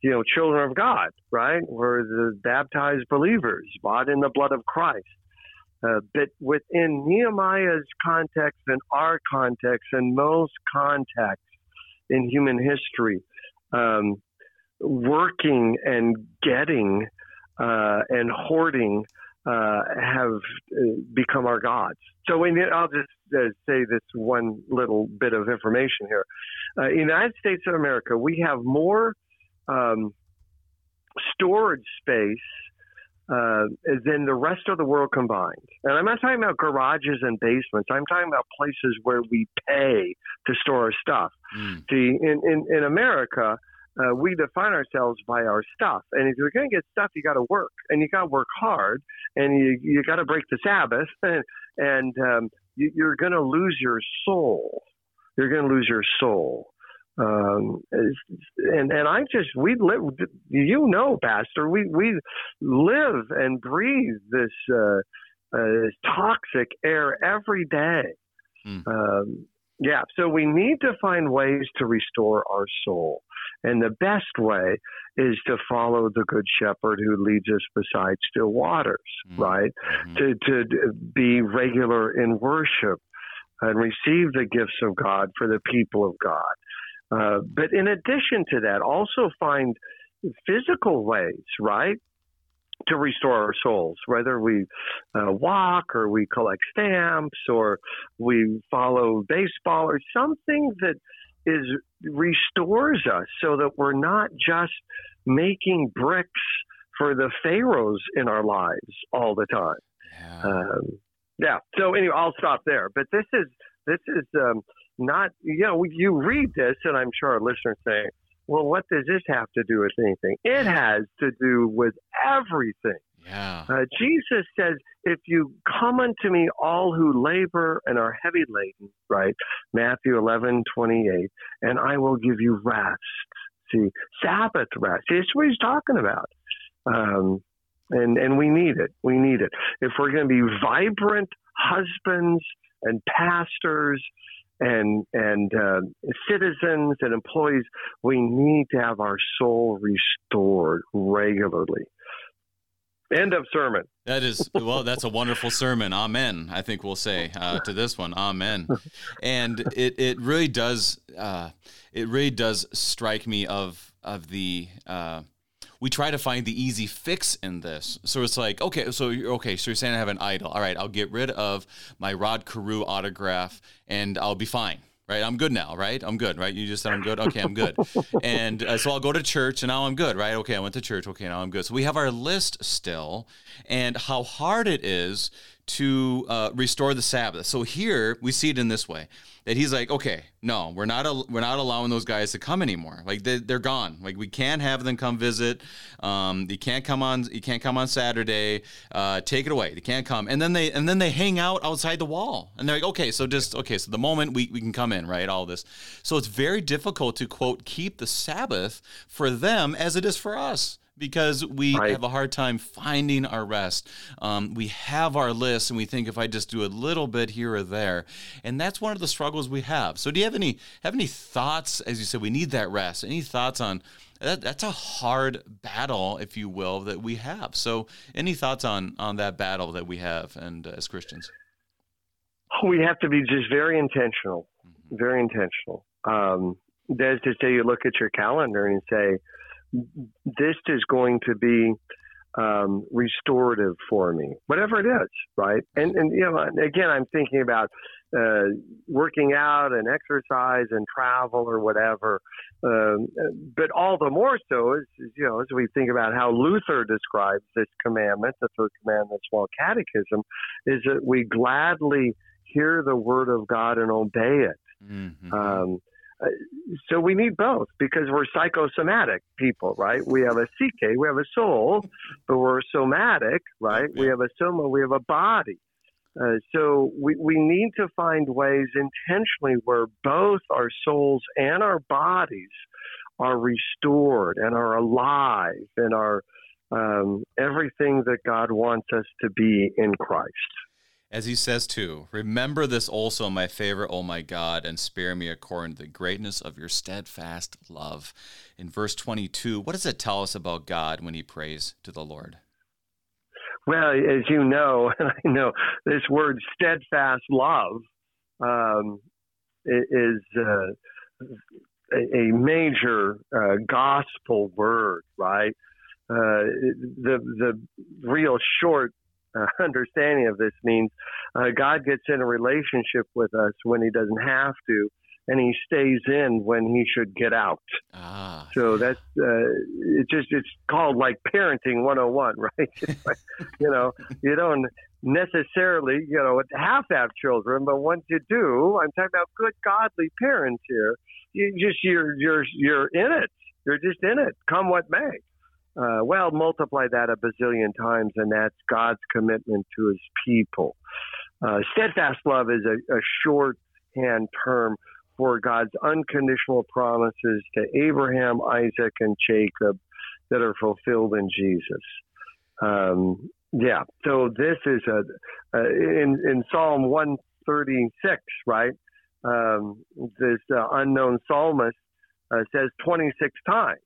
you know, children of God, right? We're the baptized believers, bought in the blood of Christ. Uh, but within Nehemiah's context and our context and most contexts in human history, um, working and getting uh, and hoarding uh, have uh, become our gods. So I'll just uh, say this one little bit of information here. Uh, in the United States of America, we have more um, storage space uh, than the rest of the world combined. And I'm not talking about garages and basements. I'm talking about places where we pay to store our stuff. Mm. See, in, in, in America, uh, we define ourselves by our stuff. And if you're going to get stuff, you got to work, and you got to work hard, and you you got to break the Sabbath, and, and um, you, you're going to lose your soul. You're going to lose your soul. Um, and and I just we live, you know, Pastor, we we live and breathe this uh, uh, toxic air every day. Mm. Um, yeah, so we need to find ways to restore our soul. And the best way is to follow the good shepherd who leads us beside still waters, mm-hmm. right? Mm-hmm. To, to be regular in worship and receive the gifts of God for the people of God. Uh, but in addition to that, also find physical ways, right? To restore our souls, whether we uh, walk or we collect stamps or we follow baseball or something that is restores us so that we're not just making bricks for the pharaohs in our lives all the time. Yeah. Um, yeah. So anyway, I'll stop there. But this is this is um, not you know you read this and I'm sure our listeners saying, well, what does this have to do with anything? It has to do with everything. Yeah. Uh, Jesus says, if you come unto me, all who labor and are heavy laden, right? Matthew 11, 28, and I will give you rest. See, Sabbath rest. It's what he's talking about. Um, and, and we need it. We need it. If we're going to be vibrant husbands and pastors and and uh, citizens and employees, we need to have our soul restored regularly. End of sermon. That is well. That's a wonderful sermon. Amen. I think we'll say uh, to this one, Amen. And it it really does uh, it really does strike me of of the. Uh, we try to find the easy fix in this. So it's like, okay, so you're okay, so you're saying I have an idol. All right, I'll get rid of my Rod Carew autograph and I'll be fine. Right, I'm good now. Right, I'm good. Right, you just said I'm good. Okay, I'm good. and uh, so I'll go to church, and now I'm good. Right, okay, I went to church. Okay, now I'm good. So we have our list still, and how hard it is to uh, restore the Sabbath. So here we see it in this way that he's like, okay, no, we're not al- we're not allowing those guys to come anymore. Like they, they're gone. Like we can't have them come visit. Um, you can't come on. You can't come on Saturday. Uh, take it away. They can't come. And then they and then they hang out outside the wall. And they're like, okay, so just okay, so the moment we, we can come in, right? All this. So it's very difficult to quote keep the Sabbath for them as it is for us because we right. have a hard time finding our rest. Um, we have our list and we think if I just do a little bit here or there, and that's one of the struggles we have. So, do you have any have any thoughts? As you said, we need that rest. Any thoughts on that? That's a hard battle, if you will, that we have. So, any thoughts on on that battle that we have and uh, as Christians? We have to be just very intentional, mm-hmm. very intentional. Um, that is to say, you look at your calendar and say this is going to be um, restorative for me, whatever it is, right? And and you know, again, I'm thinking about uh, working out and exercise and travel or whatever. Um, but all the more so is, is, you know, as we think about how Luther describes this commandment, the third commandment, small catechism, is that we gladly hear the word of God and obey it. Mm-hmm. Um, so we need both because we're psychosomatic people, right? We have a psyche, we have a soul, but we're somatic, right? We have a soma, we have a body. Uh, so we, we need to find ways intentionally where both our souls and our bodies are restored and are alive and are um, everything that God wants us to be in Christ. As he says too, remember this also, my favorite, oh my God, and spare me according to the greatness of your steadfast love. In verse 22, what does it tell us about God when he prays to the Lord? Well, as you know, I know this word steadfast love um, is uh, a major uh, gospel word, right? Uh, the the real short uh, understanding of this means uh, God gets in a relationship with us when He doesn't have to, and He stays in when He should get out. Ah. So that's uh, it. Just it's called like parenting 101, right? you know, you don't necessarily you know have to have children, but once you do, I'm talking about good godly parents here. You just you're you're you're in it. You're just in it, come what may uh, well, multiply that a bazillion times, and that's God's commitment to his people. Uh, steadfast love is a, a shorthand term for God's unconditional promises to Abraham, Isaac, and Jacob that are fulfilled in Jesus. Um, yeah, so this is a, in, in Psalm 136, right? Um, this uh, unknown psalmist uh, says 26 times,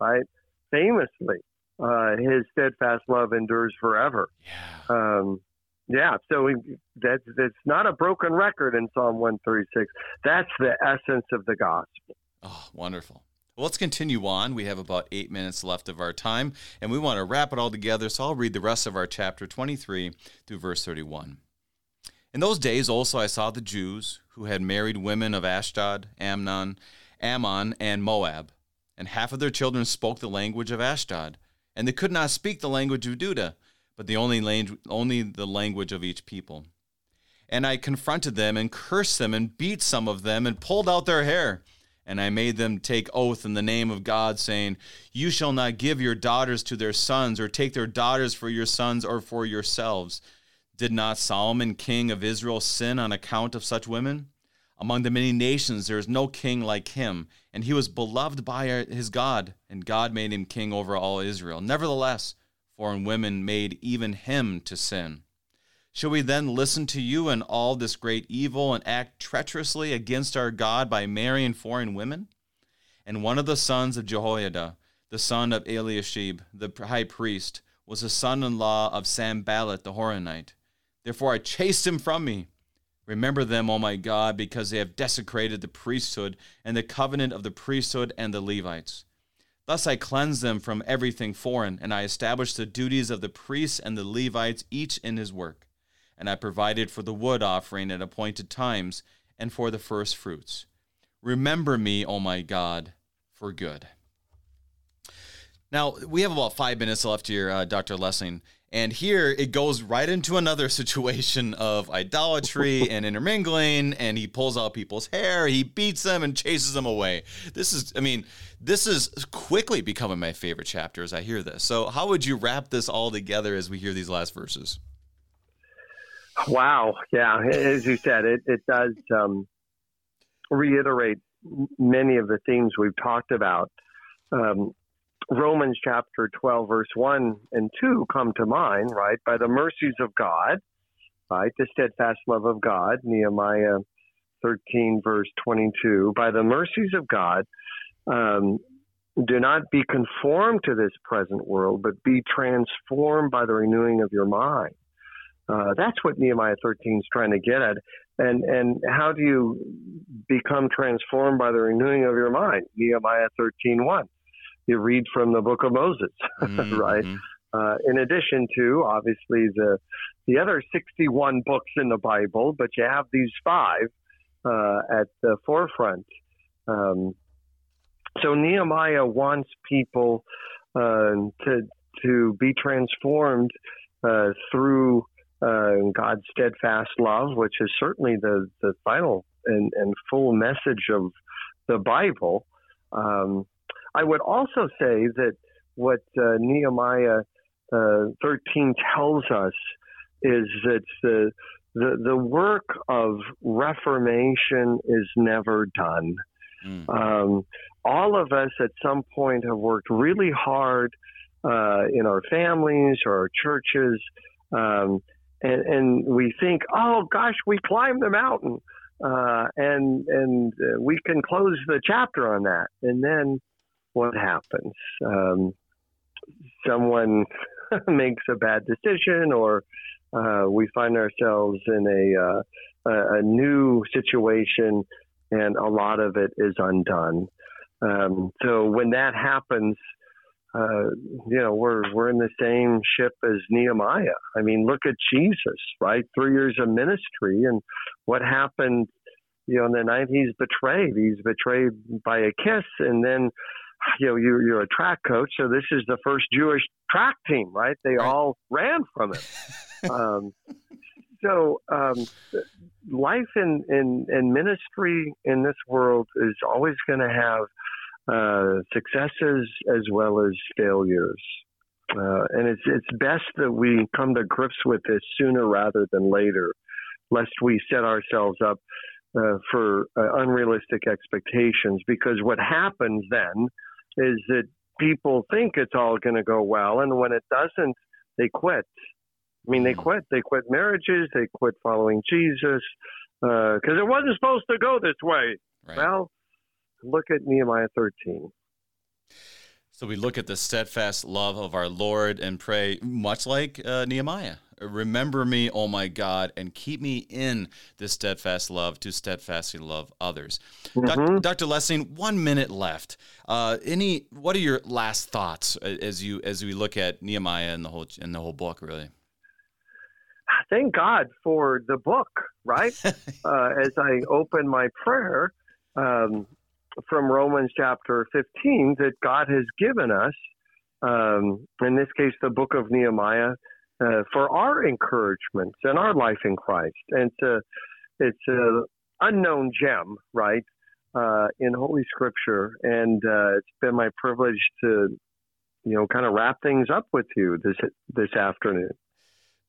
right? Famously, uh, his steadfast love endures forever. Yeah. Um, yeah, so that's that's not a broken record in Psalm 136. That's the essence of the gospel. Oh, wonderful. Well, let's continue on. We have about eight minutes left of our time, and we want to wrap it all together. So I'll read the rest of our chapter 23 through verse 31. In those days also I saw the Jews who had married women of Ashdod, Amnon, Ammon, and Moab, and half of their children spoke the language of Ashdod, and they could not speak the language of Judah, but the only, language, only the language of each people. And I confronted them and cursed them and beat some of them and pulled out their hair. And I made them take oath in the name of God, saying, You shall not give your daughters to their sons, or take their daughters for your sons or for yourselves did not Solomon, king of Israel, sin on account of such women? Among the many nations there is no king like him, and he was beloved by his God, and God made him king over all Israel. Nevertheless, foreign women made even him to sin. Shall we then listen to you in all this great evil and act treacherously against our God by marrying foreign women? And one of the sons of Jehoiada, the son of Eliashib, the high priest, was the son in law of Sanballat the Horonite. Therefore I chased him from me. Remember them, O my God, because they have desecrated the priesthood and the covenant of the priesthood and the Levites. Thus I cleanse them from everything foreign, and I established the duties of the priests and the Levites, each in his work. And I provided for the wood offering at appointed times and for the first fruits. Remember me, O my God, for good. Now, we have about five minutes left here, uh, Dr. Lessing. And here it goes right into another situation of idolatry and intermingling, and he pulls out people's hair, he beats them and chases them away. This is, I mean, this is quickly becoming my favorite chapter as I hear this. So, how would you wrap this all together as we hear these last verses? Wow. Yeah. As you said, it, it does um, reiterate many of the themes we've talked about. Um, Romans chapter 12, verse 1 and 2 come to mind, right? By the mercies of God, right? The steadfast love of God, Nehemiah 13, verse 22. By the mercies of God, um, do not be conformed to this present world, but be transformed by the renewing of your mind. Uh, that's what Nehemiah 13 is trying to get at. And and how do you become transformed by the renewing of your mind? Nehemiah 13, 1 you read from the book of Moses, mm-hmm. right? Uh, in addition to obviously the the other 61 books in the Bible, but you have these five uh, at the forefront. Um, so Nehemiah wants people uh, to to be transformed uh, through uh, God's steadfast love, which is certainly the the final and, and full message of the Bible. Um, I would also say that what uh, Nehemiah uh, 13 tells us is that the, the, the work of reformation is never done. Mm. Um, all of us at some point have worked really hard uh, in our families or our churches, um, and, and, we think, oh gosh, we climbed the mountain, uh, and and uh, we can close the chapter on that, and then what happens? Um, someone makes a bad decision, or uh, we find ourselves in a, uh, a, new situation, and a lot of it is undone. Um, so when that happens, uh, you know, we're we're in the same ship as Nehemiah. I mean, look at Jesus, right? Three years of ministry, and what happened? You know, in the night he's betrayed. He's betrayed by a kiss, and then you know, you're, you're a track coach, so this is the first Jewish track team, right? They right. all ran from it. um, so um, life in, in, in ministry in this world is always going to have uh, successes as well as failures. Uh, and it's it's best that we come to grips with this sooner rather than later, lest we set ourselves up uh, for uh, unrealistic expectations. Because what happens then is that people think it's all going to go well, and when it doesn't, they quit. I mean, they hmm. quit. They quit marriages. They quit following Jesus because uh, it wasn't supposed to go this way. Right. Well, look at Nehemiah 13. So we look at the steadfast love of our Lord and pray, much like uh, Nehemiah. Remember me, oh my God, and keep me in this steadfast love to steadfastly love others. Mm-hmm. Dr. Lessing, one minute left. Uh, any? What are your last thoughts as you as we look at Nehemiah and the whole and the whole book? Really. Thank God for the book, right? uh, as I open my prayer um, from Romans chapter 15, that God has given us, um, in this case, the book of Nehemiah, uh, for our encouragements and our life in Christ. And it's a, it's a unknown gem, right, uh, in Holy Scripture. And uh, it's been my privilege to, you know, kind of wrap things up with you this this afternoon.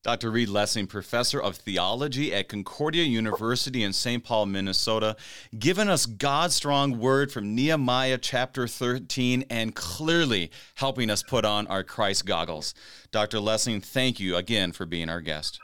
Dr. Reed Lessing, professor of theology at Concordia University in St. Paul, Minnesota, giving us God's strong word from Nehemiah chapter 13 and clearly helping us put on our Christ goggles. Dr. Lessing, thank you again for being our guest.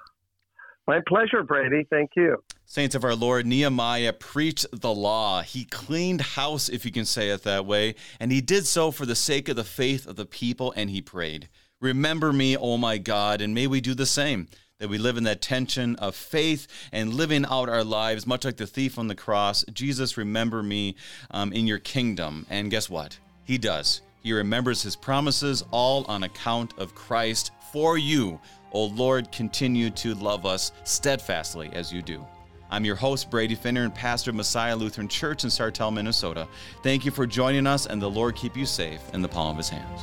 My pleasure, Brady. Thank you. Saints of our Lord, Nehemiah preached the law. He cleaned house, if you can say it that way, and he did so for the sake of the faith of the people, and he prayed. Remember me, oh my God, and may we do the same. That we live in that tension of faith and living out our lives, much like the thief on the cross. Jesus, remember me um, in your kingdom. And guess what? He does. He remembers his promises, all on account of Christ for you. O oh Lord, continue to love us steadfastly as you do. I'm your host, Brady Finnern, and pastor of Messiah Lutheran Church in Sartell, Minnesota. Thank you for joining us, and the Lord keep you safe in the palm of his hands.